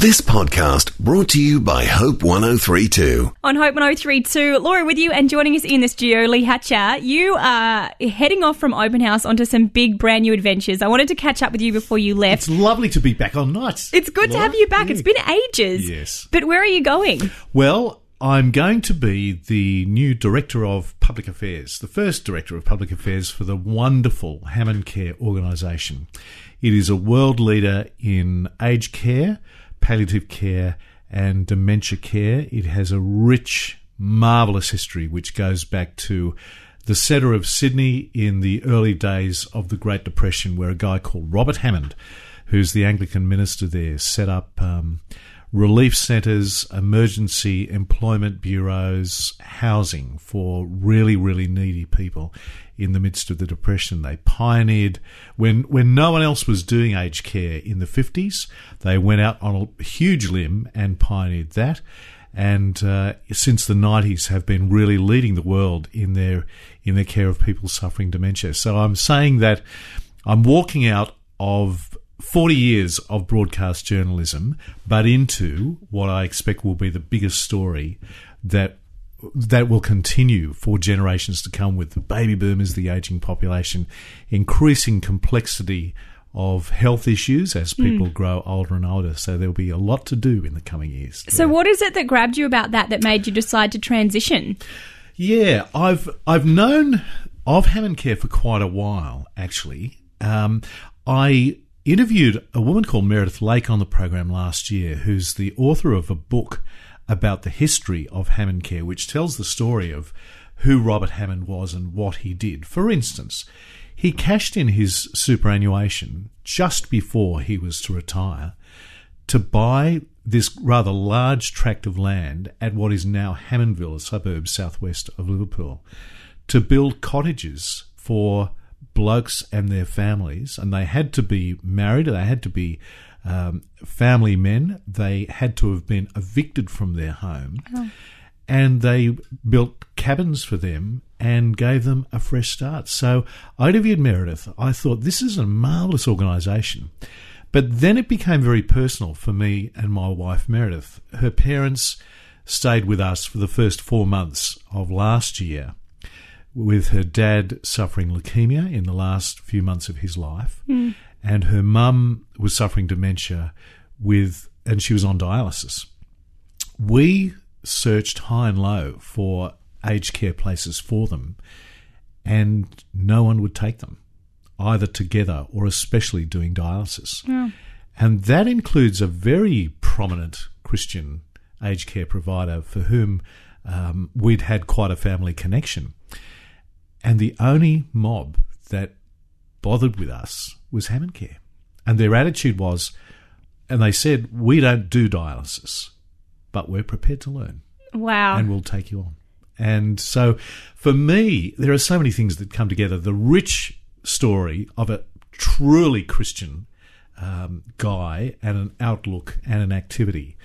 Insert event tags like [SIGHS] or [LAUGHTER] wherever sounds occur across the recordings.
This podcast brought to you by Hope 1032. On Hope 1032, Laura with you and joining us in the studio, Leigh Hatcher. You are heading off from Open House onto some big brand new adventures. I wanted to catch up with you before you left. It's lovely to be back on nights. It's good to have you back. Yeah. It's been ages. Yes. But where are you going? Well, I'm going to be the new Director of Public Affairs, the first Director of Public Affairs for the wonderful Hammond Care organisation. It is a world leader in aged care, palliative care, and dementia care. It has a rich, marvellous history which goes back to the centre of Sydney in the early days of the Great Depression, where a guy called Robert Hammond, who's the Anglican minister there, set up um, relief centres, emergency employment bureaus, housing for really, really needy people in the midst of the Depression. They pioneered when when no one else was doing aged care in the fifties. They went out on a huge limb and pioneered that. And uh, since the nineties, have been really leading the world in their in their care of people suffering dementia. So I'm saying that I'm walking out of 40 years of broadcast journalism, but into what I expect will be the biggest story that that will continue for generations to come with the baby boomers, the aging population, increasing complexity of health issues as people grow older and older. So there'll be a lot to do in the coming years. So, what is it that grabbed you about that that made you decide to transition? Yeah, I've I've known of Hammond Care for quite a while. Actually, um, I interviewed a woman called Meredith Lake on the program last year, who's the author of a book about the history of Hammond Care, which tells the story of who Robert Hammond was and what he did. For instance, he cashed in his superannuation just before he was to retire to buy this rather large tract of land at what is now Hammondville, a suburb southwest of Liverpool, to build cottages for blokes and their families. And they had to be married, they had to be um, family men, they had to have been evicted from their home. And they built cabins for them and gave them a fresh start. So I interviewed Meredith. I thought this is a marvellous organisation. But then it became very personal for me and my wife Meredith. Her parents stayed with us for the first four months of last year, with her dad suffering leukemia in the last few months of his life, and her mum was suffering dementia with, and she was on dialysis. We searched high and low for aged care places for them, and no one would take them either together or especially doing dialysis. And that includes a very prominent Christian aged care provider for whom um, we'd had quite a family connection. And the only mob that bothered with us was Hammond Care. And their attitude was, and they said, we don't do dialysis, but we're prepared to learn Wow. and we'll take you on. And so for me, there are so many things that come together. The rich story of a truly Christian um, guy and an outlook and an activity.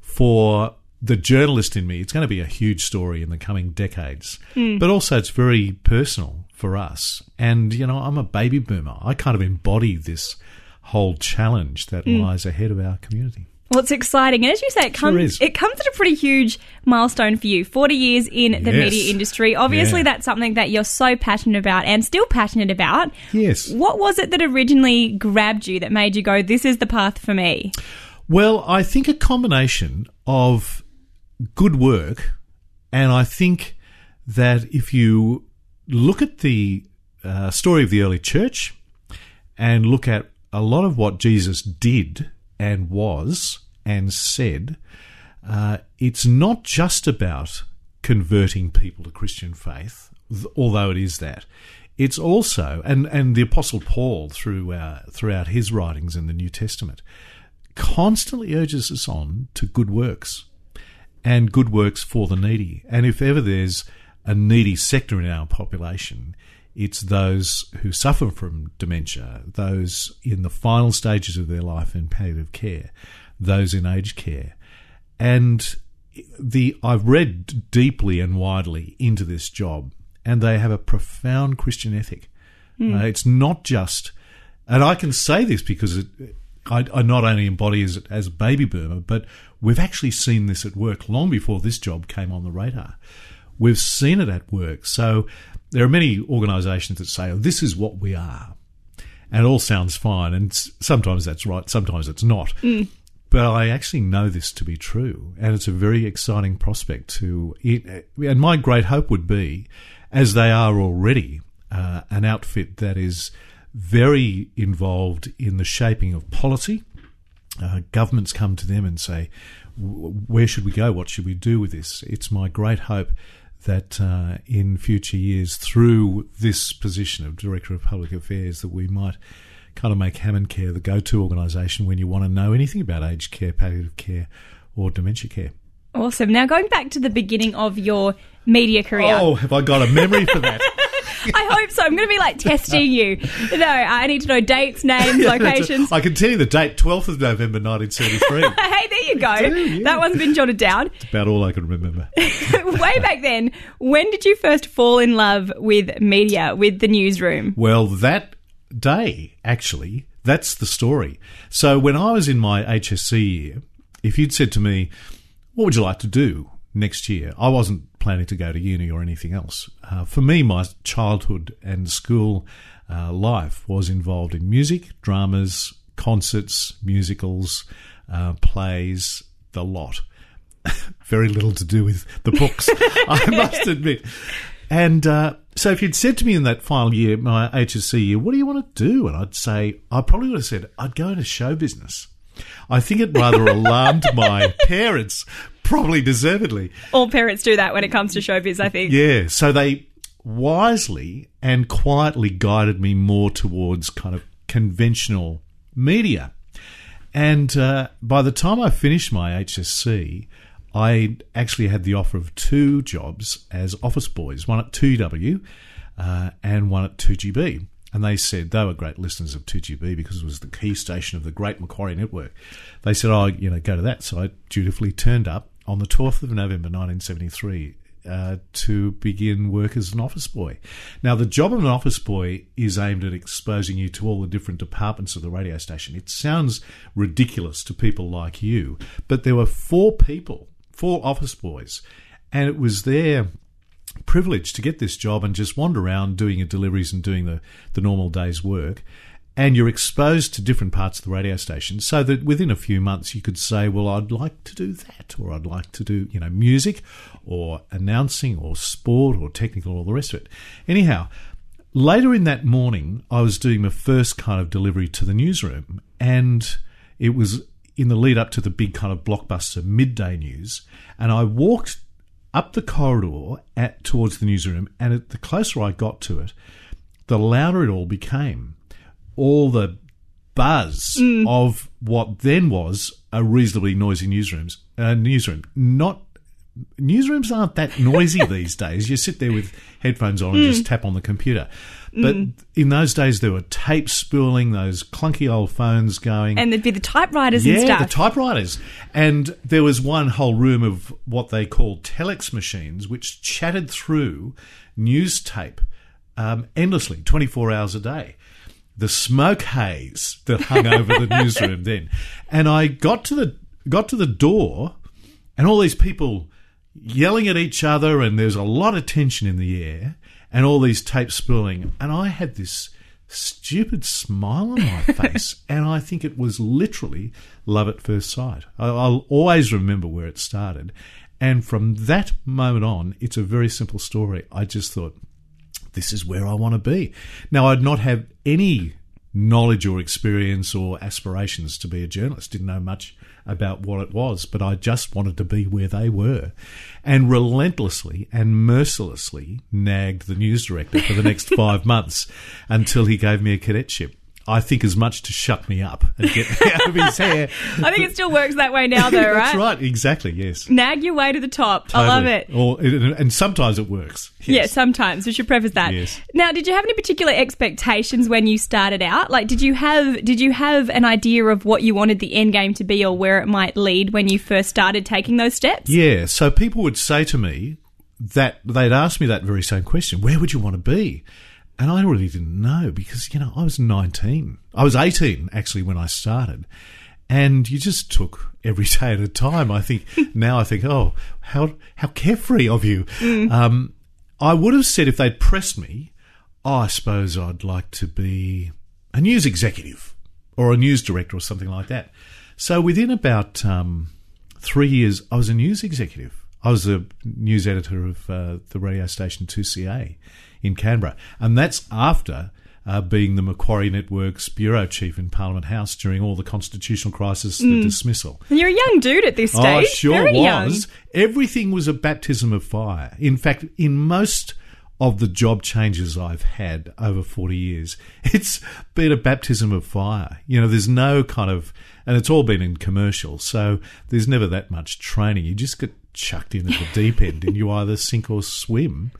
For the journalist in me, it's going to be a huge story in the coming decades. Hmm. But also, it's very personal for us. And, you know, I'm a baby boomer. I kind of embody this whole challenge that hmm. lies ahead of our community. Well, it's exciting, and as you say, it comes is. it comes at a pretty huge milestone for you. Forty years in the Yes. media industry. Obviously, Yeah. that's something that you're so passionate about and still passionate about. Yes. What was it that originally grabbed you that made you go, "This is the path for me"? Well, I think a combination of good work, and I think that if you look at the uh, story of the early church and look at a lot of what Jesus did and was and said, uh, it's not just about converting people to Christian faith, although it is that. It's also, and, and the Apostle Paul, through, uh, throughout his writings in the New Testament, constantly urges us on to good works and good works for the needy. And if ever there's a needy sector in our population, it's those who suffer from dementia, those in the final stages of their life in palliative care, those in aged care. And the I've read deeply and widely into this job, and they have a profound Christian ethic. Uh, it's not just, and I can say this because it, I, I not only embody as, as a baby boomer, but we've actually seen this at work long before this job came on the radar. We've seen it at work. So there are many organisations that say, oh, this is what we are. And it all sounds fine. And sometimes that's right, sometimes it's not. But I actually know this to be true. And it's a very exciting prospect to. And my great hope would be, as they are already, uh, an outfit that is very involved in the shaping of policy. Uh, governments come to them and say, where should we go? What should we do with this? It's my great hope that uh, in future years, through this position of Director of Public Affairs, that we might kind of make Hammond Care the go-to organisation when you want to know anything about aged care, palliative care, or dementia care. Awesome. Now, going back to the beginning of your media career. Oh, have I got a memory for that? [LAUGHS] [LAUGHS] I hope so. I'm going to be like testing you. No, I need to know dates, [LAUGHS] names, locations. I can tell you the date, 12th of November 1973. [LAUGHS] hey, there you go. Do, yeah. That one's been jotted down. It's about all I can remember. Way back then, when did you first fall in love with media, with the newsroom? Well, that day, actually, that's the story. So when I was in my HSC year, if you'd said to me, what would you like to do next year? I wasn't planning to go to uni or anything else. Uh, for me, my childhood and school uh, life was involved in music, dramas, concerts, musicals, uh, plays, the lot. [LAUGHS] Very little to do with the books, [LAUGHS] I must admit. And uh, so, if you'd said to me in that final year, my HSC year, what do you want to do? And I'd say, I probably would have said, I'd go into show business. I think it rather alarmed my [LAUGHS] parents, probably deservedly. All parents do that when it comes to showbiz, I think. Yeah. So they wisely and quietly guided me more towards kind of conventional media. And uh, by the time I finished my HSC, I actually had the offer of two jobs as office boys, one at 2W uh, and one at 2GB. And they said they were great listeners of 2GB because it was the key station of the great Macquarie network. They said, "Oh, you know, go to that." So I dutifully turned up on the 12th of November 1973 uh, to begin work as an office boy. Now, the job of an office boy is aimed at exposing you to all the different departments of the radio station. It sounds ridiculous to people like you, but there were four people, four office boys, and it was their privilege to get this job and just wander around doing your deliveries and doing the, the normal day's work. And you're exposed to different parts of the radio station so that within a few months you could say, well, I'd like to do that, or I'd like to do, you know, music or announcing or sport or technical or the rest of it. Anyhow, later in that morning, I was doing my first kind of delivery to the newsroom and it was in the lead up to the big kind of blockbuster midday news. And I walked up the corridor at, towards the newsroom, and the closer I got to it, the louder it all became. All the buzz of what then was a reasonably noisy newsrooms uh, newsroom. Not newsrooms aren't that noisy [LAUGHS] these days. You sit there with headphones on and just tap on the computer. But in those days, there were tapes spooling, those clunky old phones going And there'd be the typewriters yeah, and stuff. the typewriters. And there was one whole room of what they called telex machines, which chatted through news tape um, endlessly, 24 hours a day. The smoke haze that hung over the newsroom [LAUGHS] then. And I got to the got to the door and all these people yelling at each other and there's a lot of tension in the air and all these tapes spooling and I had this stupid smile on my [LAUGHS] face and I think it was literally love at first sight. I'll always remember where it started and from that moment on it's a very simple story. I just thought this is where I want to be. Now, I'd not have any knowledge or experience or aspirations to be a journalist, didn't know much about what it was, but I just wanted to be where they were. And relentlessly and mercilessly nagged the news director for the next [LAUGHS] five months until he gave me a cadetship. I think as much to shut me up and get me out of his hair. [LAUGHS] I think it still works that way now, though, [LAUGHS] right? That's right, exactly, yes. Nag your way to the top. I love it. Or, and sometimes it works. Yes. Yeah, sometimes we should preface that. Yes. Now, did you have any particular expectations when you started out? Like, did you have did you have an idea of what you wanted the end game to be, or where it might lead when you first started taking those steps? Yeah, so people would say to me that they'd ask me that very same question: Where would you want to be? And I really didn't know because, you know, I was 19. I was 18 actually when I started. And you just took every [LAUGHS] day at a time. I think [LAUGHS] now I think, oh, how how carefree of you. Um, I would have said if they'd pressed me, oh, I suppose I'd like to be a news executive or a news director or something like that. So within about um, three years, I was a news executive. I was the news editor of uh, the radio station 2CA in Canberra. And that's after uh, being the Macquarie Network's bureau chief in Parliament House during all the constitutional crisis, the dismissal. And you're a young dude at this stage. Oh, sure Very young. was. Everything was a baptism of fire. In fact, in most of the job changes I've had over 40 years, [LAUGHS] it's been a baptism of fire. You know, there's no kind of, and it's all been in commercial, so there's never that much training. You just get chucked in at the deep end and you either sink or swim.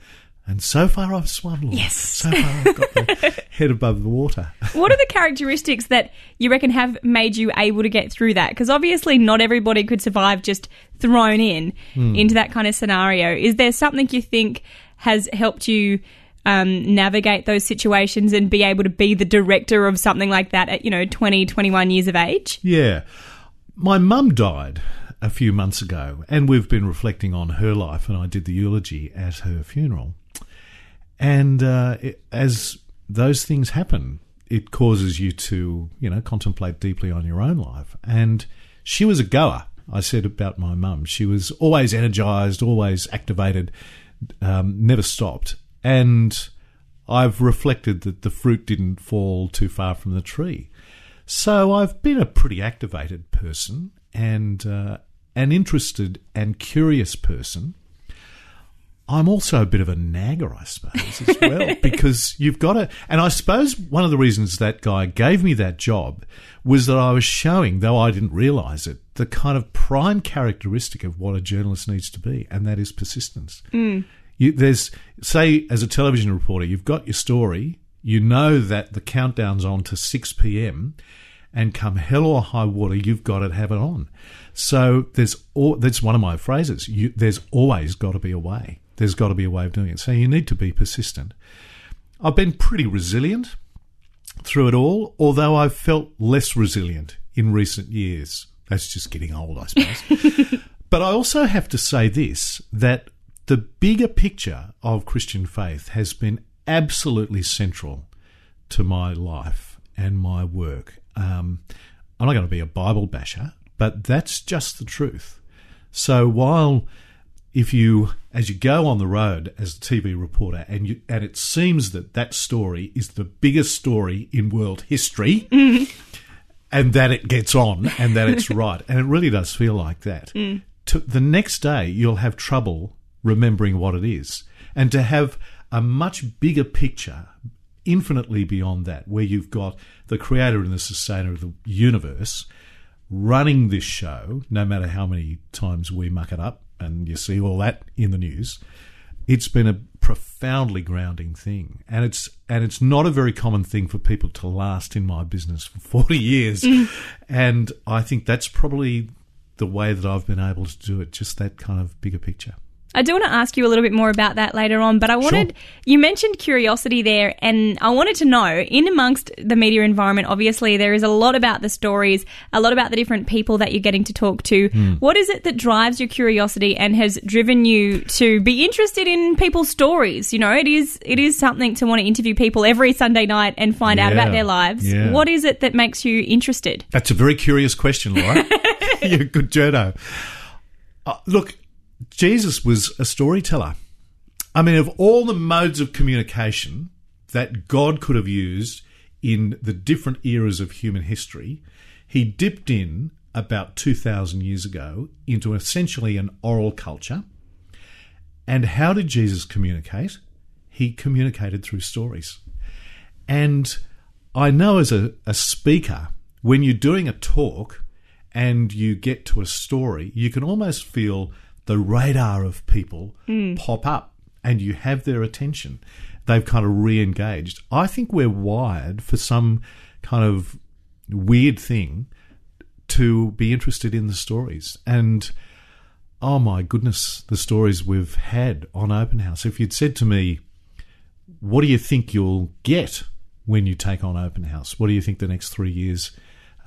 And so far I've swum, Lord. Yes. So far I've got the [LAUGHS] head above the water. What are the characteristics that you reckon have made you able to get through that? Because obviously, not everybody could survive just thrown in Hmm. into that kind of scenario. Is there something you think has helped you um, navigate those situations and be able to be the director of something like that at, you know, 20, 21 years of age? Yeah. My mum died a few months ago, and we've been reflecting on her life, and I did the eulogy at her funeral. And uh, it, as those things happen, it causes you to, you know, contemplate deeply on your own life. And she was a goer. I said about my mum. She was always energized, always activated, um, never stopped. And I've reflected that the fruit didn't fall too far from the tree. So I've been a pretty activated person and uh, an interested and curious person. I'm also a bit of a nagger, I suppose, as well, [LAUGHS] because you've got to. And I suppose one of the reasons that guy gave me that job was that I was showing, though I didn't realise it, the kind of prime characteristic of what a journalist needs to be, and that is persistence. Mm. You, there's, say, as a television reporter, you've got your story, you know that the countdown's on to 6 p.m., and come hell or high water, you've got to have it on. So there's all, that's one of my phrases. You, there's always got to be a way. There's got to be a way of doing it. So you need to be persistent. I've been pretty resilient through it all, although I've felt less resilient in recent years. That's just getting old, I suppose. [LAUGHS] but I also have to say this that the bigger picture of Christian faith has been absolutely central to my life and my work. Um, I'm not going to be a Bible basher, but that's just the truth. So while if you, as you go on the road as a TV reporter, and you, and it seems that that story is the biggest story in world history, mm-hmm. and that it gets on, and that it's right, and it really does feel like that. Mm. To, the next day, you'll have trouble remembering what it is, and to have a much bigger picture, infinitely beyond that, where you've got the creator and the sustainer of the universe running this show, no matter how many times we muck it up, and you see all that in the news, it's been a profoundly grounding thing, and it's and it's not a very common thing for people to last in my business for [LAUGHS] forty years, [LAUGHS] and I think that's probably the way that I've been able to do it. Just that kind of bigger picture. I do want to ask you a little bit more about that later on, but I wanted, you mentioned curiosity there, and I wanted to know, in amongst the media environment, obviously, there is a lot about the stories, a lot about the different people that you're getting to talk to. What is it that drives your curiosity and has driven you to be interested in people's stories? You know, it is, it is something to want to interview people every Sunday night and find out about their lives. Yeah. What is it that makes you interested? That's a very curious question, Laura. [LAUGHS] [LAUGHS] You're a good journo. Uh, look, Jesus was a storyteller. I mean, of all the modes of communication that God could have used in the different eras of human history, he dipped in about 2,000 years ago into essentially an oral culture. And how did Jesus communicate? He communicated through stories. And I know as a, a speaker, when you're doing a talk and you get to a story, you can almost feel the radar of people mm. pop up and you have their attention. They've kind of re engaged. I think we're wired for some kind of weird thing to be interested in the stories. And oh my goodness, the stories we've had on Open House. If you'd said to me, what do you think you'll get when you take on open house? What do you think the next three years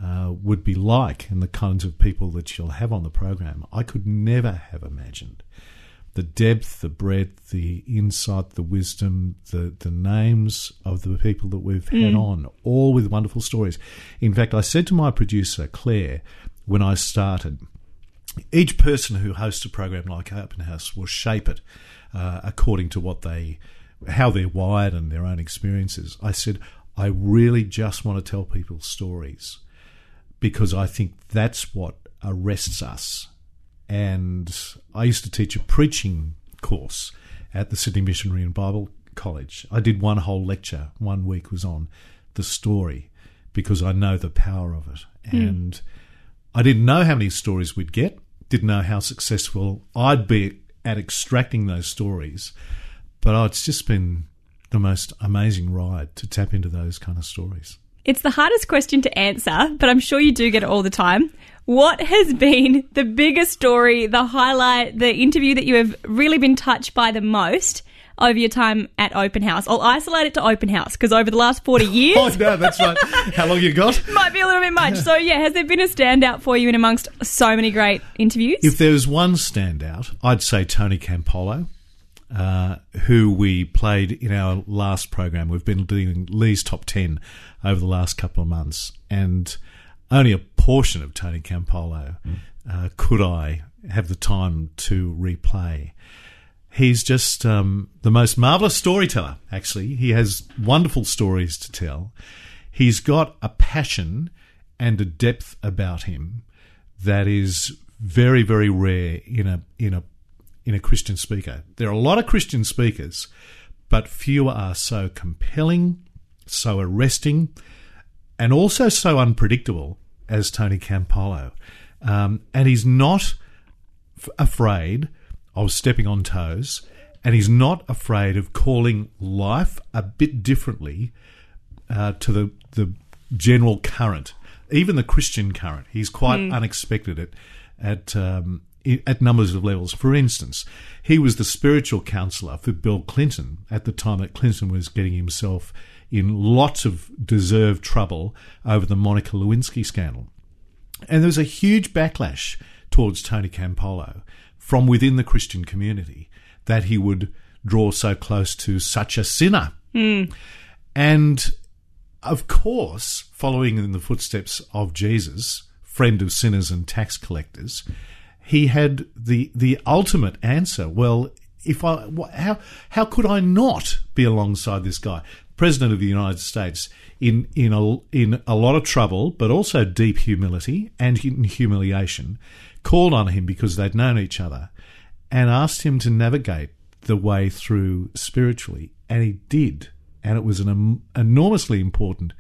uh, would be like and the kinds of people that you'll have on the program? I could never have imagined the depth, the breadth, the insight, the wisdom, the, the names of the people that we've had Mm. on, all with wonderful stories. In fact, I said to my producer, Claire, when I started, each person who hosts a program like Open House will shape it uh, according to what they, how they're wired and their own experiences. I said, I really just want to tell people stories because I think that's what arrests us. And I used to teach a preaching course at the Sydney Missionary and Bible College. I did one whole lecture, one week was on the story because I know the power of it. Hmm. And I didn't know how many stories we'd get, didn't know how successful I'd be at extracting those stories. But oh, it's just been the most amazing ride to tap into those kind of stories. It's the hardest question to answer, but I'm sure you do get it all the time. What has been the biggest story, the highlight, the interview that you have really been touched by the most over your time at Open House? I'll isolate it to Open House because over the last 40 [LAUGHS] years, Oh, no, that's right. How long you got? [LAUGHS] might be a little bit much. So, yeah, has there been a standout for you in amongst so many great interviews? If there was one standout, I'd say Tony Campolo, uh, who we played in our last program. We've been doing Leigh's top 10 over the last couple of months, and only a portion of Tony Campolo uh, could I have the time to replay. He's just um, the most marvelous storyteller, actually. He has wonderful stories to tell. He's got a passion and a depth about him that is very, very rare in a in a in a Christian speaker. There are a lot of Christian speakers, but few are so compelling, so arresting, and also so unpredictable as Tony Campolo. Um, and he's not f- afraid of stepping on toes, and he's not afraid of calling life a bit differently uh, to the the general current, even the Christian current. He's quite unexpected at at um, at numbers of levels. For instance, he was the spiritual counselor for Bill Clinton at the time that Clinton was getting himself in lots of deserved trouble over the Monica Lewinsky scandal. And there was a huge backlash towards Tony Campolo from within the Christian community that he would draw so close to such a sinner. Hmm. And of course, following in the footsteps of Jesus, friend of sinners and tax collectors, he had the the ultimate answer. Well, if I how how could I not be alongside this guy, president of the United States, in in a in a lot of trouble, but also deep humility and humiliation, called on him because they'd known each other, and asked him to navigate the way through spiritually, and he did, and it was an enormously important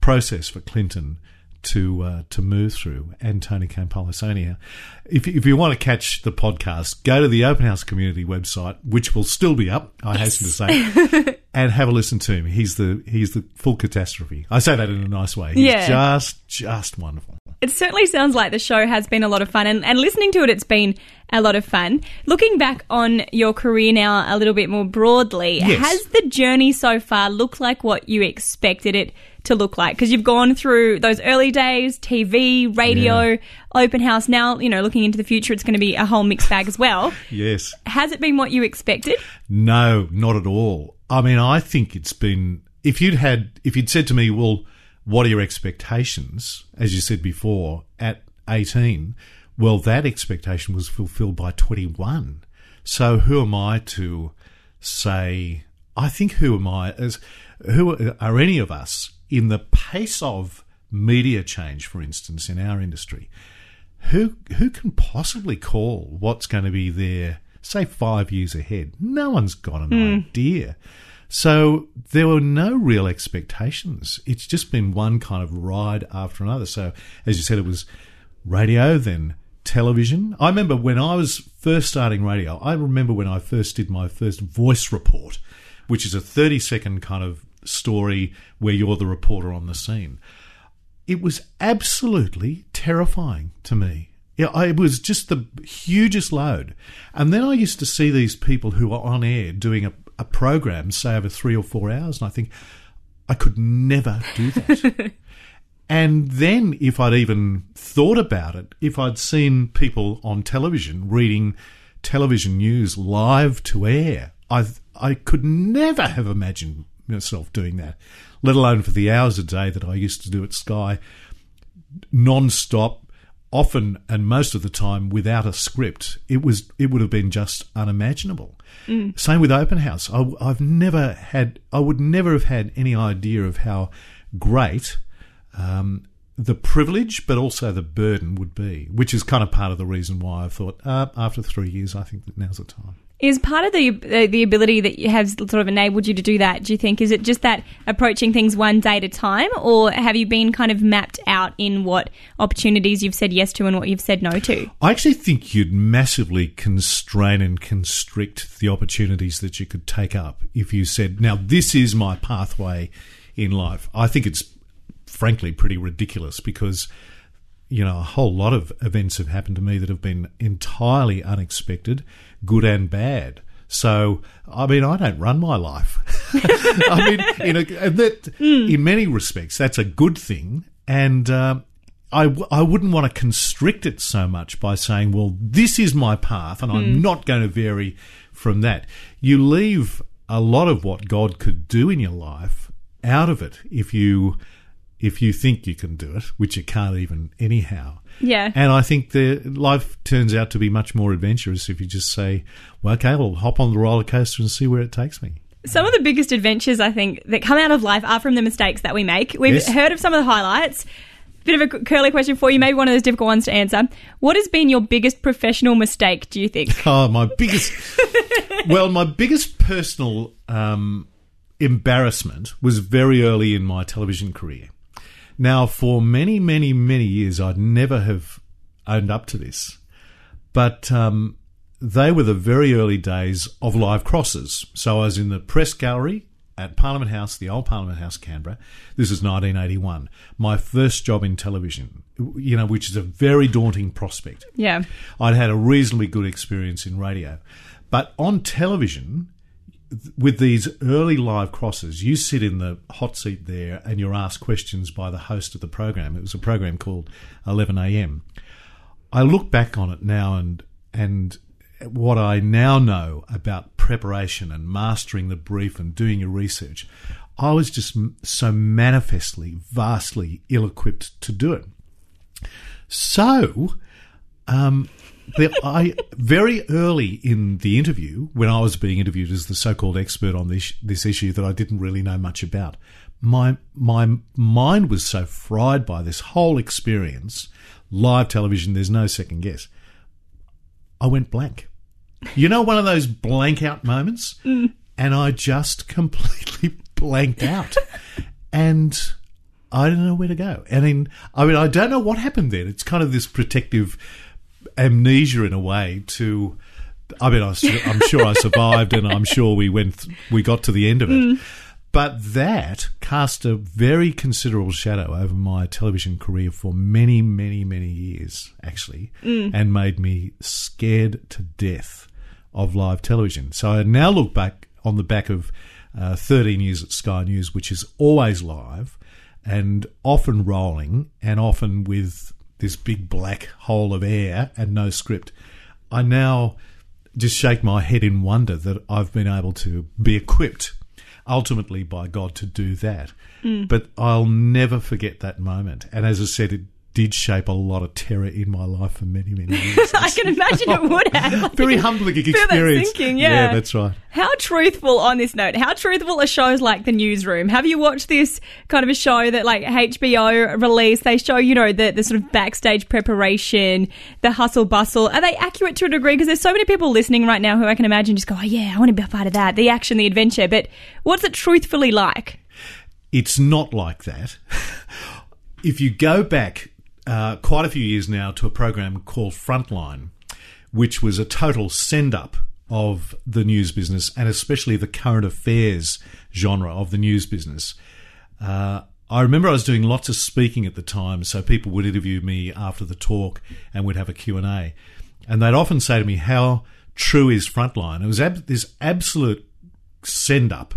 process for Clinton to uh, to move through and Tony Campolo. So anyhow, if if you want to catch the podcast, go to the Open House Community website, which will still be up. I hasten to say, [LAUGHS] and have a listen to him. He's the he's the full catastrophe. I say that in a nice way. He's Yeah. just just wonderful. It certainly sounds like the show has been a lot of fun, and, and listening to it, it's been a lot of fun. Looking back on your career now a little bit more broadly, Yes. has the journey so far looked like what you expected it to look like? Because you've gone through those early days, TV, radio, Yeah. open house. Now, you know, looking into the future, it's going to be a whole mixed bag as well. Yes. Has it been what you expected? No, not at all. I mean, I think it's been. If you'd had, if you'd said to me, well, what are your expectations, as you said before, at 18, well, that expectation was fulfilled by 21. So who am I to say, I think who am I as, who are any of us in the pace of media change, for instance, in our industry? who who can possibly call what's going to be there say 5 years ahead? No one's got an hmm. idea. So there were no real expectations. It's just been one kind of ride after another. So as you said it was radio then television. I remember when i was first starting radio i remember when i first did my first voice report which is a 30 second kind of story where you're the reporter on the scene it was absolutely terrifying to me. It was just the hugest load. And then I used to see these people who are on air doing a, a program, say over three or four hours, and I think I could never do that. [LAUGHS] and then, if I'd even thought about it, if I'd seen people on television reading television news live to air, I I could never have imagined myself doing that, let alone for the hours a day that I used to do at Sky, non-stop often and most of the time without a script, it was it would have been just unimaginable. Mm. Same with Open House. I, have never had, I would never have had any idea of how great um, the privilege, but also the burden would be, which is kind of part of the reason why I thought uh, after three years, I think that now's the time. Is part of the uh, the ability that has sort of enabled you to do that? Do you think is it just that approaching things one day at a time, or have you been kind of mapped out in what opportunities you've said yes to and what you've said no to? I actually think you'd massively constrain and constrict the opportunities that you could take up if you said, "Now this is my pathway in life." I think it's frankly pretty ridiculous because you know, a whole lot of events have happened to me that have been entirely unexpected, good and bad. So, I mean, I don't run my life. [LAUGHS] I mean, in, a, that, mm. in many respects, that's a good thing. And uh, I, I wouldn't want to constrict it so much by saying, well, this is my path and I'm mm. not going to vary from that. You leave a lot of what God could do in your life out of it if you if you think you can do it, which you can't even anyhow. Yeah. And I think the life turns out to be much more adventurous if you just say, well, okay, I'll hop on the roller coaster and see where it takes me. Some of the biggest adventures, I think, that come out of life are from the mistakes that we make. We've yes. heard of some of the highlights. Bit of a curly question for you, maybe one of those difficult ones to answer. What has been your biggest professional mistake, do you think? [LAUGHS] Oh, my biggest. [LAUGHS] well, my biggest personal um, embarrassment was very early in my television career. Now, for many, many, many years, I'd never have owned up to this, but um, they were the very early days of live crosses. So I was in the press gallery at Parliament House, the old Parliament House, Canberra. This is 1981. My first job in television, you know, which is a very daunting prospect. Yeah. I'd had a reasonably good experience in radio. But on television, with these early live crosses, you sit in the hot seat there and you're asked questions by the host of the program. It was a program called 11 a.m. I look back on it now and and what I now know about preparation and mastering the brief and doing your research, I was just so manifestly, vastly ill equipped to do it. So, um, I very early in the interview, when I was being interviewed as the so-called expert on this this issue that I didn't really know much about, my my mind was so fried by this whole experience, live television. There's no second guess. I went blank. You know, one of those blank out moments, mm. and I just completely [LAUGHS] blanked out, and. I don't know where to go. And in, I mean, I don't know what happened then. It's kind of this protective amnesia in a way to. I mean, I, am sure I survived, and I'm sure we went, we got to the end of it. Mm. But that cast a very considerable shadow over my television career for many, many, many years, actually, mm. and made me scared to death of live television. So I now look back on the back of uh, 13 years at Sky News, which is always live and often rolling, and often with this big black hole of air and no script. I now just shake my head in wonder that I've been able to be equipped ultimately by God to do that. Mm. But I'll never forget that moment. And as I said, it did shape a lot of terror in my life for many, many years. [LAUGHS] I can imagine it would have. Like, [LAUGHS] Very humbling experience. Thinking, yeah. yeah, that's right. How truthful on this note? How truthful are shows like The Newsroom? Have you watched this kind of a show that like HBO released? They show you know the the sort of backstage preparation, the hustle bustle. Are they accurate to a degree? Because there's so many people listening right now who I can imagine just go, oh yeah, I want to be a part of that, the action, the adventure. But what's it truthfully like? It's not like that. [LAUGHS] if you go back uh, quite a few years now to a program called Frontline, which was a total send up of the news business and especially the current affairs genre of the news business. Uh, I remember I was doing lots of speaking at the time, so people would interview me after the talk and we'd have a Q&A. And they'd often say to me, how true is Frontline? It was ab- this absolute send up,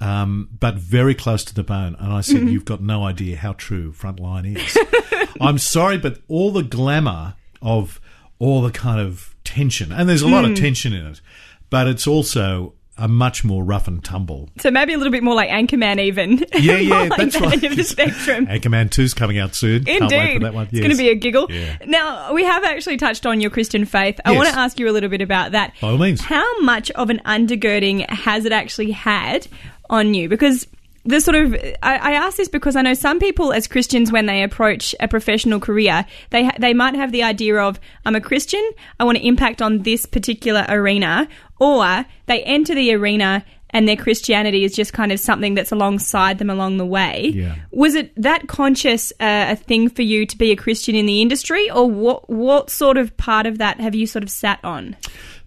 um, but very close to the bone. And I said, Mm-hmm. You've got no idea how true Frontline is. [LAUGHS] I'm sorry, but all the glamour of all the kind of tension, and there's a lot Hmm. of tension in it, but it's also a much more rough and tumble. So maybe a little bit more like Anchorman, even. Yeah, yeah, [LAUGHS] like that's that right. end of the spectrum. Anchorman 2's coming out soon. Can't wait for Indeed. that one. It's going to be a giggle. Yeah. Now, we have actually touched on your Christian faith. I Yes. want to ask you a little bit about that. By all means. How much of an undergirding has it actually had on you? Because the sort of I, I ask this because I know some people as Christians when they approach a professional career they ha- they might have the idea of I'm a Christian I want to impact on this particular arena or they enter the arena and their Christianity is just kind of something that's alongside them along the way. Yeah. Was it that conscious uh, a thing for you to be a Christian in the industry, or what? What sort of part of that have you sort of sat on?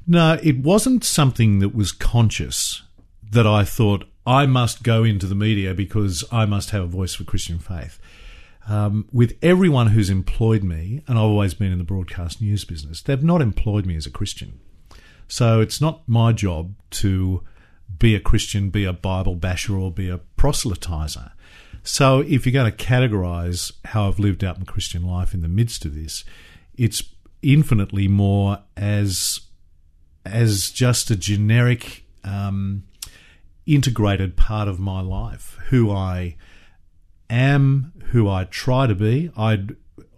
No, it wasn't something that was conscious that I thought I must go into the media because I must have a voice for Christian faith. Um, with everyone who's employed me, and I've always been in the broadcast news business, they've not employed me as a Christian. So it's not my job to be a Christian, be a Bible basher, or be a proselytizer. So if you're going to categorize how I've lived out my Christian life in the midst of this, it's infinitely more as as just a generic um, integrated part of my life, who I am, who I try to be. I'd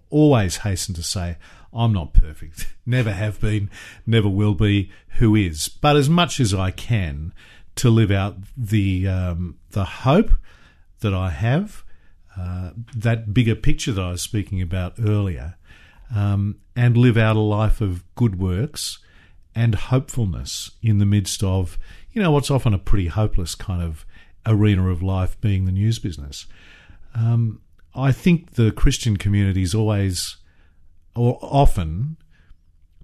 always hasten to say I'm not perfect, [LAUGHS] never have been, never will be, who is, but as much as I can to live out the um, the hope that I have, uh, that bigger picture that I was speaking about earlier, um, and live out a life of good works and hopefulness in the midst of, you know, what's often a pretty hopeless kind of arena of life being the news business. Um, I think the Christian community is always or often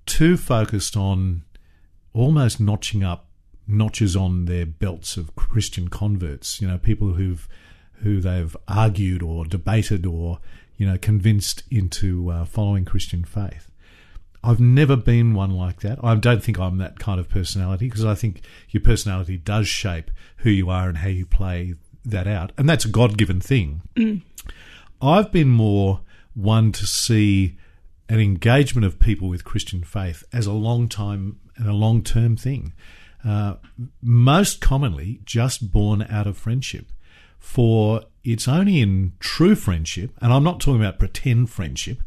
too focused on almost notching up notches on their belts of Christian converts, you know, people who've who they've argued or debated or you know convinced into uh, following Christian faith. I've never been one like that. I don't think I'm that kind of personality because I think your personality does shape who you are and how you play that out, and that's a God-given thing. I've been more one to see an engagement of people with Christian faith as a long time and a long term thing. Uh, most commonly, just born out of friendship. For it's only in true friendship, and I'm not talking about pretend friendship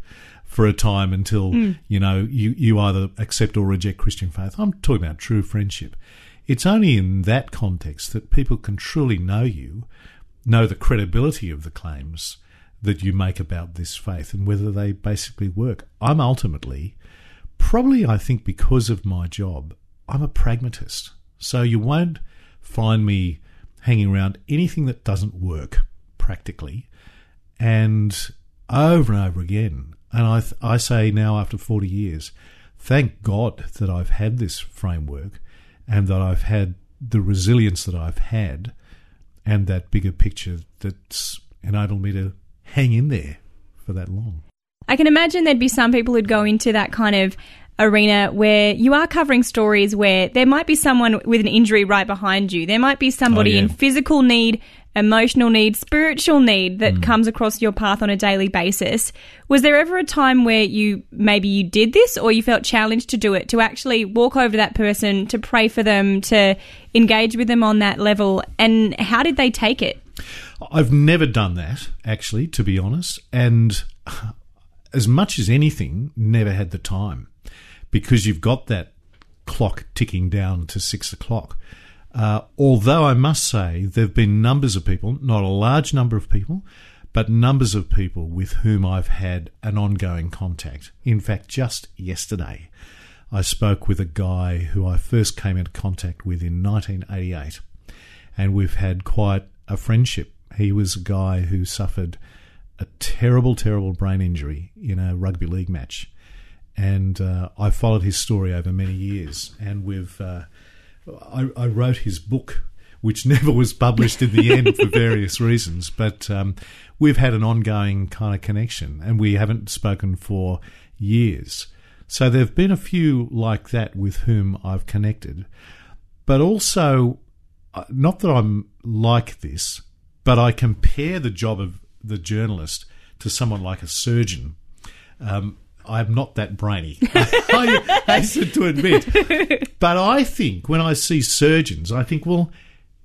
for a time until hmm. you know you, you either accept or reject Christian faith. I'm talking about true friendship. It's only in that context that people can truly know you, know the credibility of the claims that you make about this faith and whether they basically work. I'm ultimately, probably I think because of my job, I'm a pragmatist. So you won't find me hanging around anything that doesn't work practically. And over and over again, and I, th- I say now after 40 years, thank God that I've had this framework and that I've had the resilience that I've had and that bigger picture that's enabled me to hang in there for that long. I can imagine there'd be some people who'd go into that kind of arena where you are covering stories where there might be someone with an injury right behind you. There might be somebody Oh, yeah. in physical need, emotional need, spiritual need that hmm. comes across your path on a daily basis. Was there ever a time where you maybe you did this or you felt challenged to do it, to actually walk over to that person, to pray for them, to engage with them on that level? And how did they take it? I've never done that, actually, to be honest. And [SIGHS] as much as anything, never had the time because you've got that clock ticking down to six o'clock. Uh, although I must say, there have been numbers of people, not a large number of people, but numbers of people with whom I've had an ongoing contact. In fact, just yesterday, I spoke with a guy who I first came into contact with in 1988, and we've had quite a friendship. He was a guy who suffered a terrible, terrible brain injury in a rugby league match. And uh, I followed his story over many years, and we've. Uh, I, I wrote his book, which [LAUGHS] never was published in the end for [LAUGHS] various reasons, but um, we've had an ongoing kind of connection, and we haven't spoken for years. So there have been a few like that with whom I've connected, but also uh, not that I'm like this, but I compare the job of the journalist to someone like a surgeon. Um, I'm not that brainy, [LAUGHS] I hasten to admit. But I think when I see surgeons, I think, well,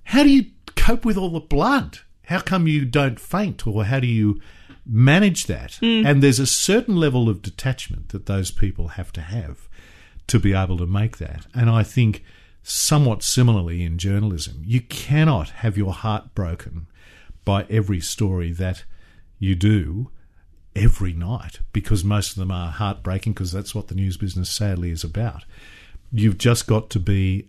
how do you cope with all the blood? How come you don't faint, or how do you manage that? Hmm. And there's a certain level of detachment that those people have to have to be able to make that. And I think somewhat similarly in journalism, you cannot have your heart broken by every story that you do every night because most of them are heartbreaking because that's what the news business sadly is about. You've just got to be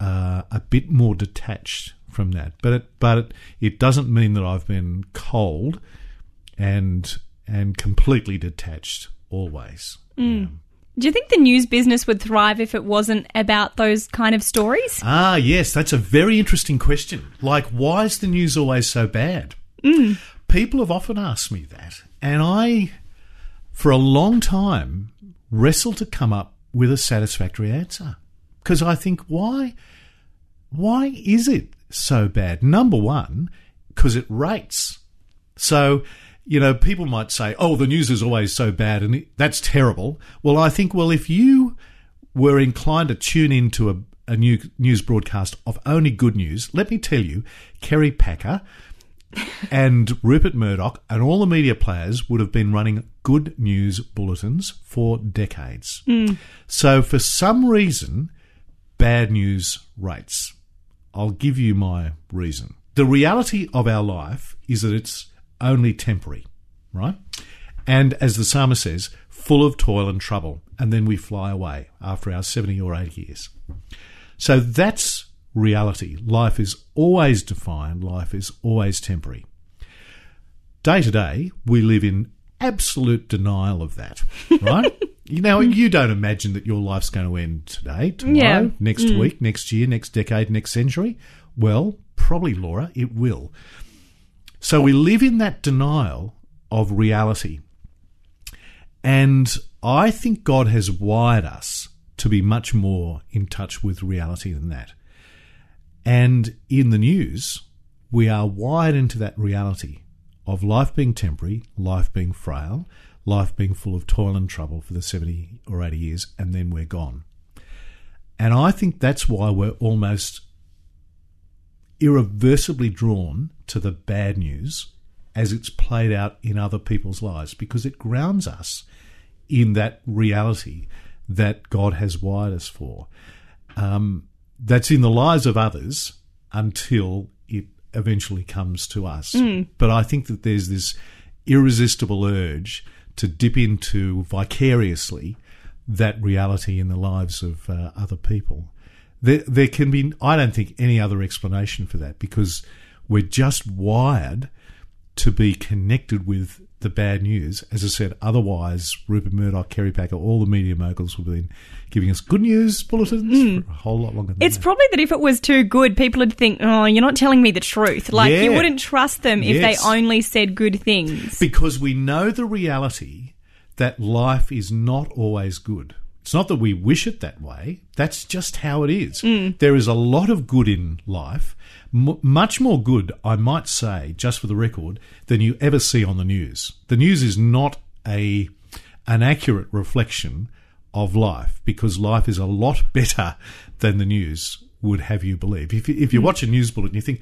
uh, a bit more detached from that. But it, but it, it doesn't mean that I've been cold and and completely detached always. Yeah. Do you think the news business would thrive if it wasn't about those kind of stories? Ah, yes, that's a very interesting question. Like, why is the news always so bad? People have often asked me that, and I, for a long time, wrestled to come up with a satisfactory answer. Because I think, why, why is it so bad? Number one, because it rates. So, you know, people might say, oh, the news is always so bad and that's terrible. Well, I think, well, if you were inclined to tune into a, a new news broadcast of only good news, let me tell you, Kerry Packer and Rupert Murdoch and all the media players would have been running good news bulletins for decades. Hmm. So, for some reason, bad news rates. I'll give you my reason. The reality of our life is that it's only temporary, right? And as the psalmist says, full of toil and trouble, and then we fly away after our 70 or 80 years. So that's reality. Life is always defined, life is always temporary. Day to day, we live in absolute denial of that, [LAUGHS] right? you know, you don't imagine that your life's going to end today, tomorrow, Yeah. next mm. week, next year, next decade, next century. Well, probably, Laura, it will. So we live in that denial of reality. And I think God has wired us to be much more in touch with reality than that. And in the news, we are wired into that reality of life being temporary, life being frail, life being full of toil and trouble for the 70 or 80 years, and then we're gone. And I think that's why we're almost irreversibly drawn to the bad news as it's played out in other people's lives because it grounds us in that reality that God has wired us for. Um, that's in the lives of others until it eventually comes to us. But I think that there's this irresistible urge to dip into vicariously that reality in the lives of uh, other people. There, there can be, I don't think, any other explanation for that because we're just wired to be connected with the bad news. As I said, otherwise, Rupert Murdoch, Kerry Packer, all the media moguls would have been giving us good news bulletins hmm. for a whole lot longer than It's that. probably that if it was too good, people would think, oh, you're not telling me the truth. Like, you wouldn't trust them if Yes. they only said good things. because we know the reality that life is not always good. It's not that we wish it that way. That's just how it is. There is a lot of good in life, m- much more good, I might say, just for the record, than you ever see on the news. The news is not a an accurate reflection of life because life is a lot [LAUGHS] better than the news would have you believe. If you, if you watch a news bulletin, you think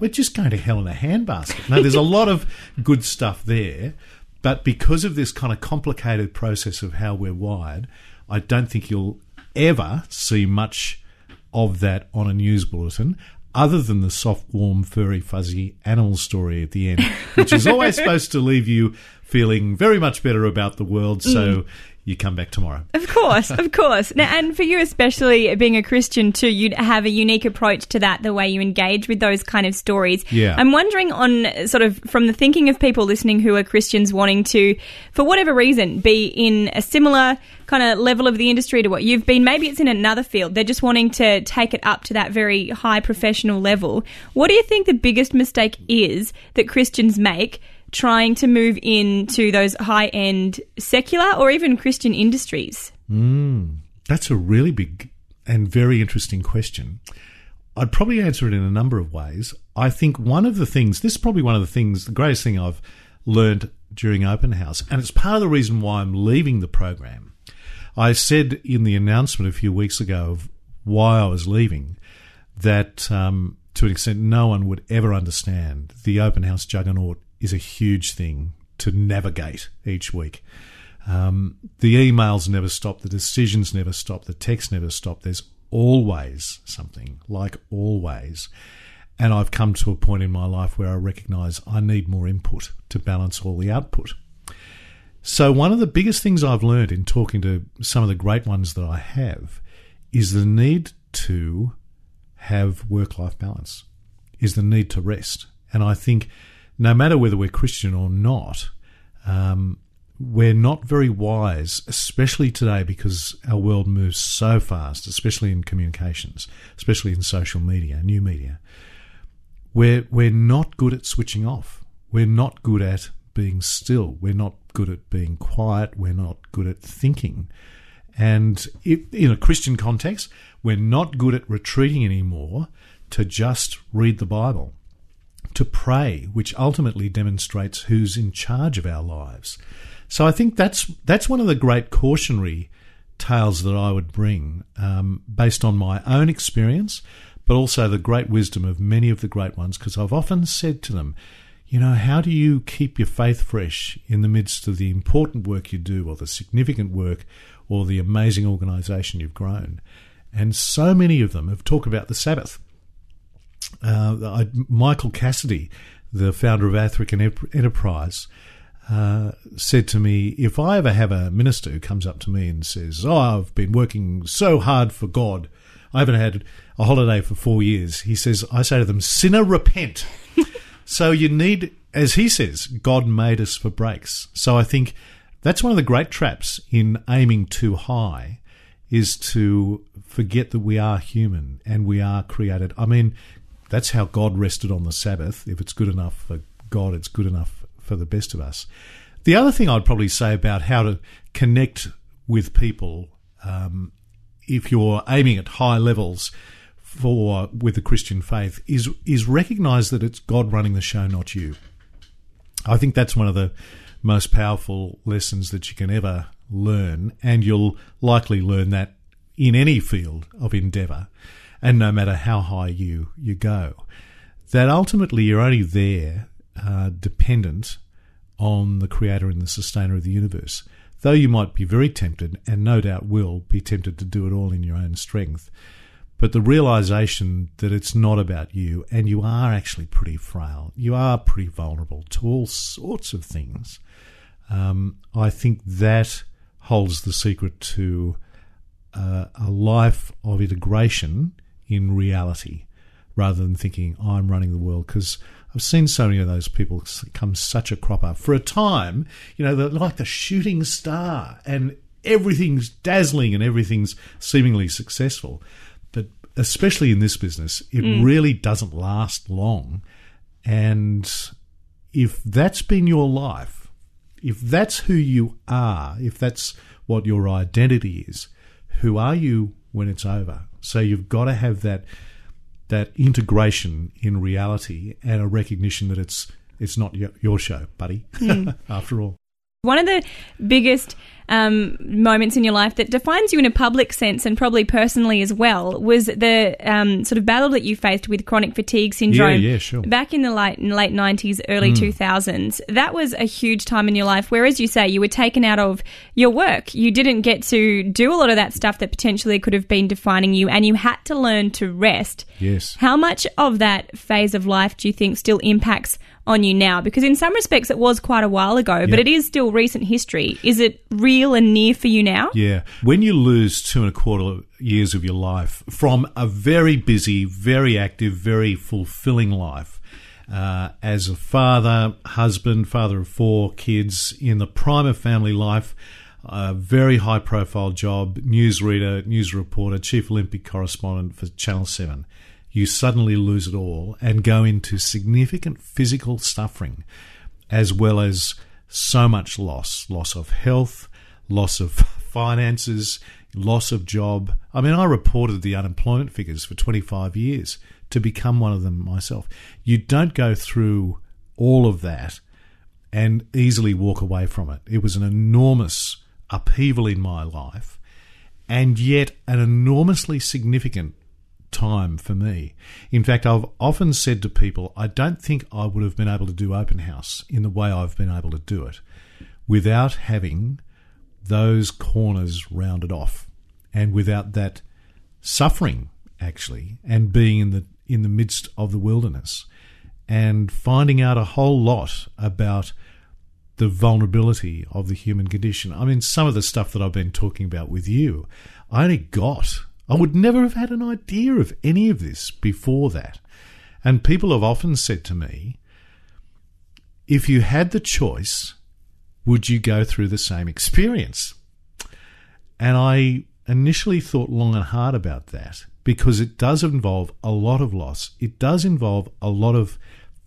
we're just going to hell in a handbasket. No, there's a lot of good stuff there, but because of this kind of complicated process of how we're wired, I don't think you'll ever see much of that on a news bulletin. Other than the soft, warm, furry, fuzzy animal story at the end, which is always [LAUGHS] supposed to leave you feeling very much better about the world, so mm. You come back tomorrow. Of course, of [LAUGHS] course. Now, and for you, especially being a Christian too, you'd have a unique approach to that, the way you engage with those kind of stories. Yeah. I'm wondering on sort of from the thinking of people listening who are Christians wanting to, for whatever reason, be in a similar kind of level of the industry to what you've been. Maybe it's in another field. They're just wanting to take it up to that very high professional level. What do you think the biggest mistake is that Christians make? Trying to move into those high end secular or even Christian industries? That's a really big and very interesting question. I'd probably answer it in a number of ways. I think one of the things, this is probably one of the things, the greatest thing I've learned during Open House, and it's part of the reason why I'm leaving the program. I said in the announcement a few weeks ago of why I was leaving that um, to an extent no one would ever understand. The Open House juggernaut is a huge thing to navigate each week. Um, the emails never stop, the decisions never stop, the texts never stop. There's always something, like always. And I've come to a point in my life where I recognize I need more input to balance all the output. So, one of the biggest things I've learned in talking to some of the great ones that I have is the need to have work life balance, is the need to rest. And I think no matter whether we're Christian or not, um, we're not very wise, especially today because our world moves so fast, especially in communications, especially in social media, new media. We're, we're not good at switching off. We're not good at being still. We're not good at being quiet. We're not good at thinking. And in a Christian context, we're not good at retreating anymore to just read the Bible, to pray, which ultimately demonstrates who's in charge of our lives. So I think that's that's one of the great cautionary tales that I would bring, um, based on my own experience, but also the great wisdom of many of the great ones. Because I've often said to them, you know, how do you keep your faith fresh in the midst of the important work you do, or the significant work, or the amazing organisation you've grown? And so many of them have talked about the Sabbath. Uh, I, Michael Cassidy, the founder of African Enterprise, uh, said to me, if I ever have a minister who comes up to me and says, "Oh, I've been working so hard for God, I haven't had a holiday for four years," he says, I say to them, "Sinner, repent." [LAUGHS] so you need, as he says, God made us for breaks. So I think that's one of the great traps in aiming too high, is to forget that we are human and we are created. I mean, that's how God rested on the Sabbath. If it's good enough for God, it's good enough for the best of us. The other thing I'd probably say about how to connect with people, um, if you're aiming at high levels for with the Christian faith, is is recognise that it's God running the show, not you. I think that's one of the most powerful lessons that you can ever learn, and you'll likely learn that in any field of endeavour, and no matter how high you you go, that ultimately you're only there uh, dependent on the creator and the sustainer of the universe. Though you might be very tempted, and no doubt will be tempted to do it all in your own strength, but the realization that it's not about you and you are actually pretty frail, you are pretty vulnerable to all sorts of things, um, I think that holds the secret to uh, a life of integration in reality rather than thinking I'm running the world because I've seen so many of those people come such a cropper. For a time, you know, they're like the shooting star and everything's dazzling and everything's seemingly successful. But especially in this business, it mm. really doesn't last long. And if that's been your life, if that's who you are, if that's what your identity is, who are you when it's over? So you've got to have that that integration in reality and a recognition that it's it's not your show, buddy. Mm. [LAUGHS] After all, one of the biggest um, moments in your life that defines you in a public sense and probably personally as well was the um, sort of battle that you faced with chronic fatigue syndrome. Yeah, yeah, sure. Back in the late late nineties, early hmm. two mm. thousands, that was a huge time in your life. Where, as you say, you were taken out of your work. You didn't get to do a lot of that stuff that potentially could have been defining you, and you had to learn to rest. Yes. How much of that phase of life do you think still impacts on you now? Because in some respects it was quite a while ago, yep. but it is still recent history. Is it real and near for you now? Yeah. When you lose two and a quarter years of your life from a very busy, very active, very fulfilling life, uh, as a father, husband, father of four kids in the prime of family life, a very high profile job, newsreader, news reporter, chief Olympic correspondent for Channel 7 you suddenly lose it all and go into significant physical suffering as well as so much loss loss of health, loss of [LAUGHS] finances, loss of job. I mean, I reported the unemployment figures for 25 years to become one of them myself. You don't go through all of that and easily walk away from it. It was an enormous upheaval in my life and yet an enormously significant time for me. In fact, I've often said to people, I don't think I would have been able to do open house in the way I've been able to do it without having those corners rounded off and without that suffering actually and being in the in the midst of the wilderness and finding out a whole lot about the vulnerability of the human condition. I mean, some of the stuff that I've been talking about with you, I only got. I would never have had an idea of any of this before that. And people have often said to me, if you had the choice, would you go through the same experience? And I initially thought long and hard about that because it does involve a lot of loss. It does involve a lot of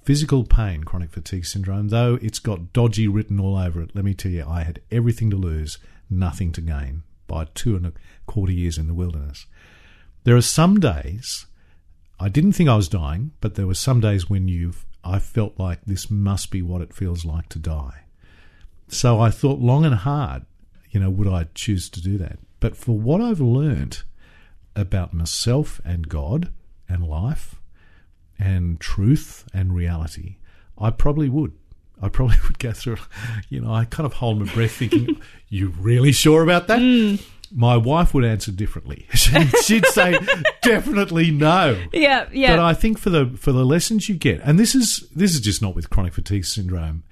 physical pain, chronic fatigue syndrome, though it's got dodgy written all over it. Let me tell you, I had everything to lose, nothing to gain by two and a quarter years in the wilderness. There are some days, I didn't think I was dying, but there were some days when you I felt like this must be what it feels like to die. So I thought long and hard, you know, would I choose to do that? But for what I've learnt about myself and God and life and truth and reality, I probably would. I probably [LAUGHS] would go through, you know, I kind of hold my breath thinking, [LAUGHS] you really sure about that? Mm. My wife would answer differently. [LAUGHS] She'd say definitely no. Yeah, yeah. But I think for the for the lessons you get, and this is this is just not with chronic fatigue syndrome.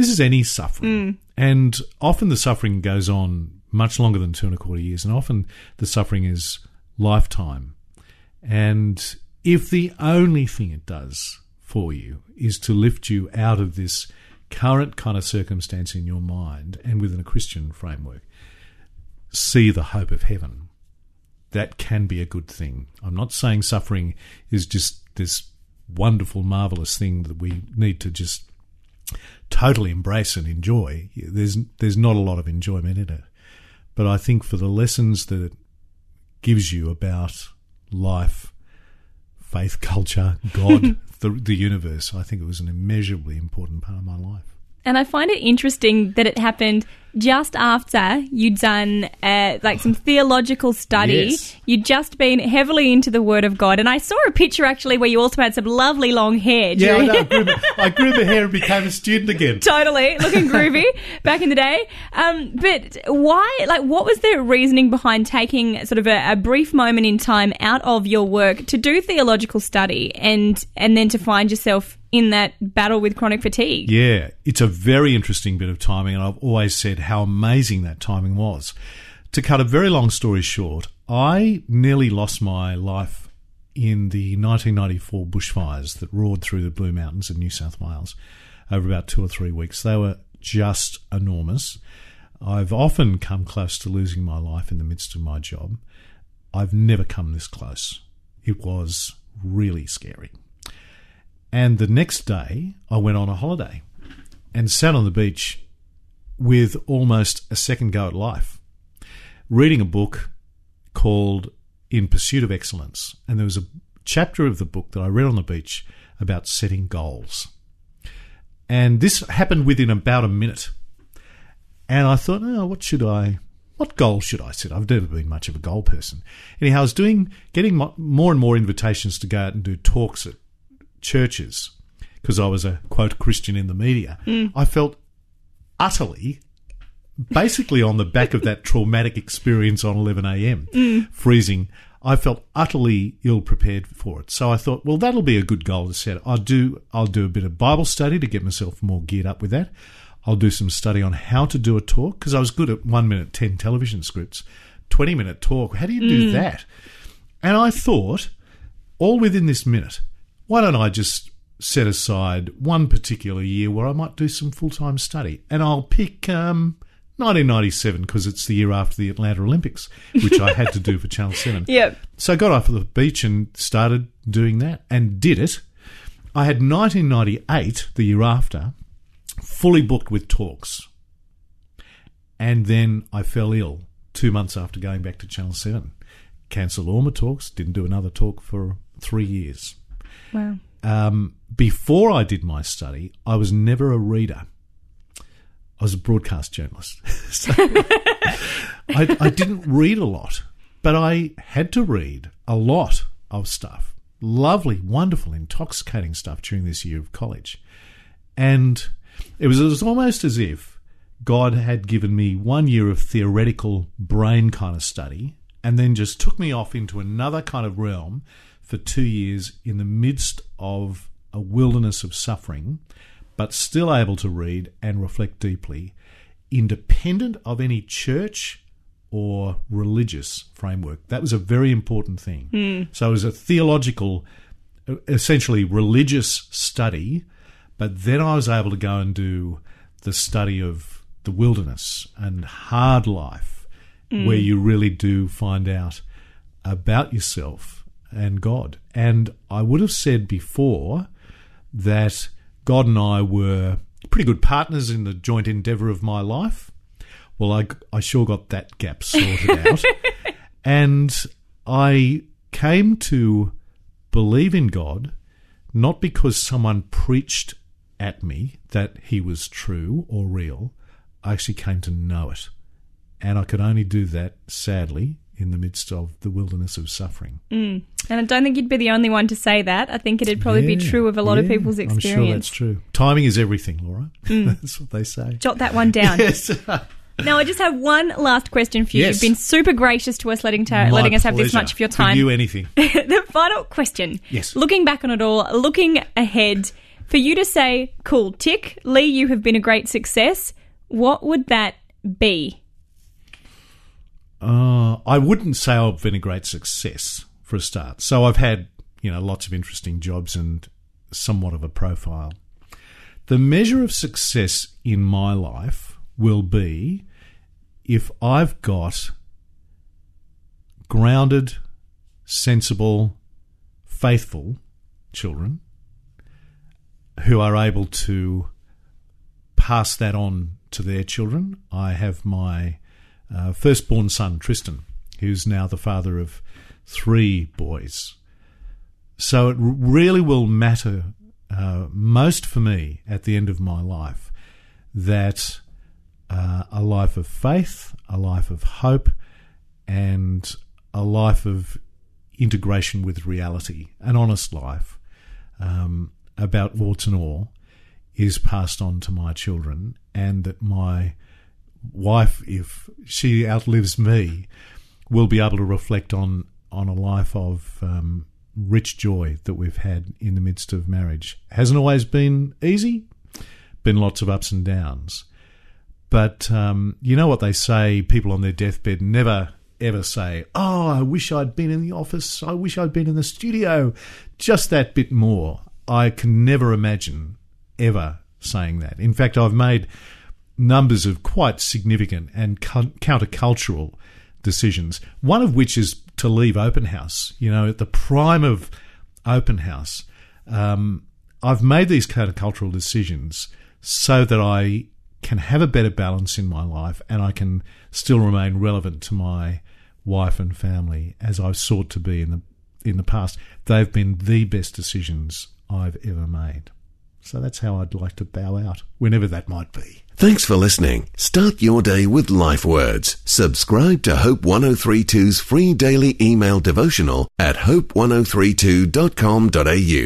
This is any suffering, Mm. and often the suffering goes on much longer than two and a quarter years, and often the suffering is lifetime. And if the only thing it does for you is to lift you out of this current kind of circumstance in your mind and within a Christian framework, see the hope of heaven. That can be a good thing. I'm not saying suffering is just this wonderful, marvelous thing that we need to just totally embrace and enjoy. There's there's not a lot of enjoyment in it, but I think for the lessons that it gives you about life, faith, culture, God, [LAUGHS] the the universe, I think it was an immeasurably important part of my life. And I find it interesting that it happened just after you'd done uh, like some theological study. Yes. You'd just been heavily into the Word of God, and I saw a picture actually where you also had some lovely long hair. Yeah, I know. I grew, my, I grew my hair and became a student again. [LAUGHS] totally looking groovy [LAUGHS] back in the day. Um, but why? Like, what was the reasoning behind taking sort of a, a brief moment in time out of your work to do theological study and and then to find yourself in that battle with chronic fatigue? Yeah, it's a very interesting bit of timing, and I've always said how amazing that timing was. To cut a very long story short, I nearly lost my life in the 1994 bushfires that roared through the Blue Mountains of New South Wales over about two or three weeks. They were just enormous. I've often come close to losing my life in the midst of my job. I've never come this close. It was really scary. And the next day, I went on a holiday and sat on the beach with almost a second go at life, reading a book called In Pursuit of Excellence. And there was a chapter of the book that I read on the beach about setting goals. And this happened within about a minute. And I thought, oh, what should I, what goal should I set? I've never been much of a goal person. Anyhow, I was doing, getting more and more invitations to go out and do talks at churches because I was a quote Christian in the media. I felt utterly, basically on the back of that [LAUGHS] traumatic experience on 11 a.m., freezing. I felt utterly ill prepared for it. So I thought, well, that'll be a good goal to set. I'll do, I'll do a bit of Bible study to get myself more geared up with that. I'll do some study on how to do a talk because I was good at one minute, 10 television scripts, 20 minute talk. How do you do mm. that? And I thought, all within this minute, why don't I just set aside one particular year where I might do some full time study? And I'll pick um, 1997 because it's the year after the Atlanta Olympics, which I had to do for Channel 7. [LAUGHS] Yep. So I got off of the beach and started doing that and did it. I had 1998, the year after, fully booked with talks. And then I fell ill two months after going back to Channel 7. Cancelled all my talks, didn't do another talk for three years. Wow. Um, before I did my study, I was never a reader. I was a broadcast journalist. [LAUGHS] so I, I didn't read a lot, but I had to read a lot of stuff. Lovely, wonderful, intoxicating stuff during this year of college. And it was, it was almost as if God had given me one year of theoretical brain kind of study and then just took me off into another kind of realm for two years in the midst of a wilderness of suffering, but still able to read and reflect deeply, independent of any church or religious framework. That was a very important thing. Hmm. So it was a theological, essentially religious study, but then I was able to go and do the study of the wilderness and hard life, where you really do find out about yourself and God. And I would have said before that God and I were pretty good partners in the joint endeavour of my life. Well, I, I sure got that gap sorted [LAUGHS] out. And I came to believe in God not because someone preached at me that he was true or real. I actually came to know it. And I could only do that, sadly, in the midst of the wilderness of suffering. And I don't think you'd be the only one to say that. I think it'd probably be true of a lot of yeah, people's I'm sure that's. Mm. true. Timing is everything, Laura. [LAUGHS] that's what they say. Jot that one down. [LAUGHS] Yes. Now, I just have one last question for you. Yes. You've been super gracious to us, letting ta- letting us have this much of your time. you, anything. [LAUGHS] the final question. Yes. Looking back on it all, looking ahead, for you to say, "Cool, tick, Leigh, you have been a great success." What would that be? Uh, I wouldn't say I've been a great success for a start. So I've had, you know, lots of interesting jobs and somewhat of a profile. The measure of success in my life will be if I've got grounded, sensible, faithful children who are able to pass that on to their children. I have my uh, firstborn son, Tristan, who's now the father of three boys. So it really will matter uh, most for me at the end of my life that uh, a life of faith, a life of hope, and a life of integration with reality, an honest life um, about warts and all, is passed on to my children, and that my wife, if she outlives me, will be able to reflect on on a life of um, rich joy that we've had in the midst of marriage. Hasn't always been easy, been lots of ups and downs. But um, you know what they say: people on their deathbed never ever say, "Oh, I wish I'd been in the office. I wish I'd been in the studio." Just that bit more. I can never imagine ever saying that. In fact, I've made numbers of quite significant and countercultural decisions. One of which is to leave Open House. You know, at the prime of Open House, um, I've made these countercultural decisions so that I can have a better balance in my life and I can still remain relevant to my wife and family as I've sought to be in the in the past. They've been the best decisions I've ever made. So that's how I'd like to bow out, whenever that might be. Thanks for listening. Start your day with life words. Subscribe to Hope 1032's free daily email devotional at hope1032.com.au.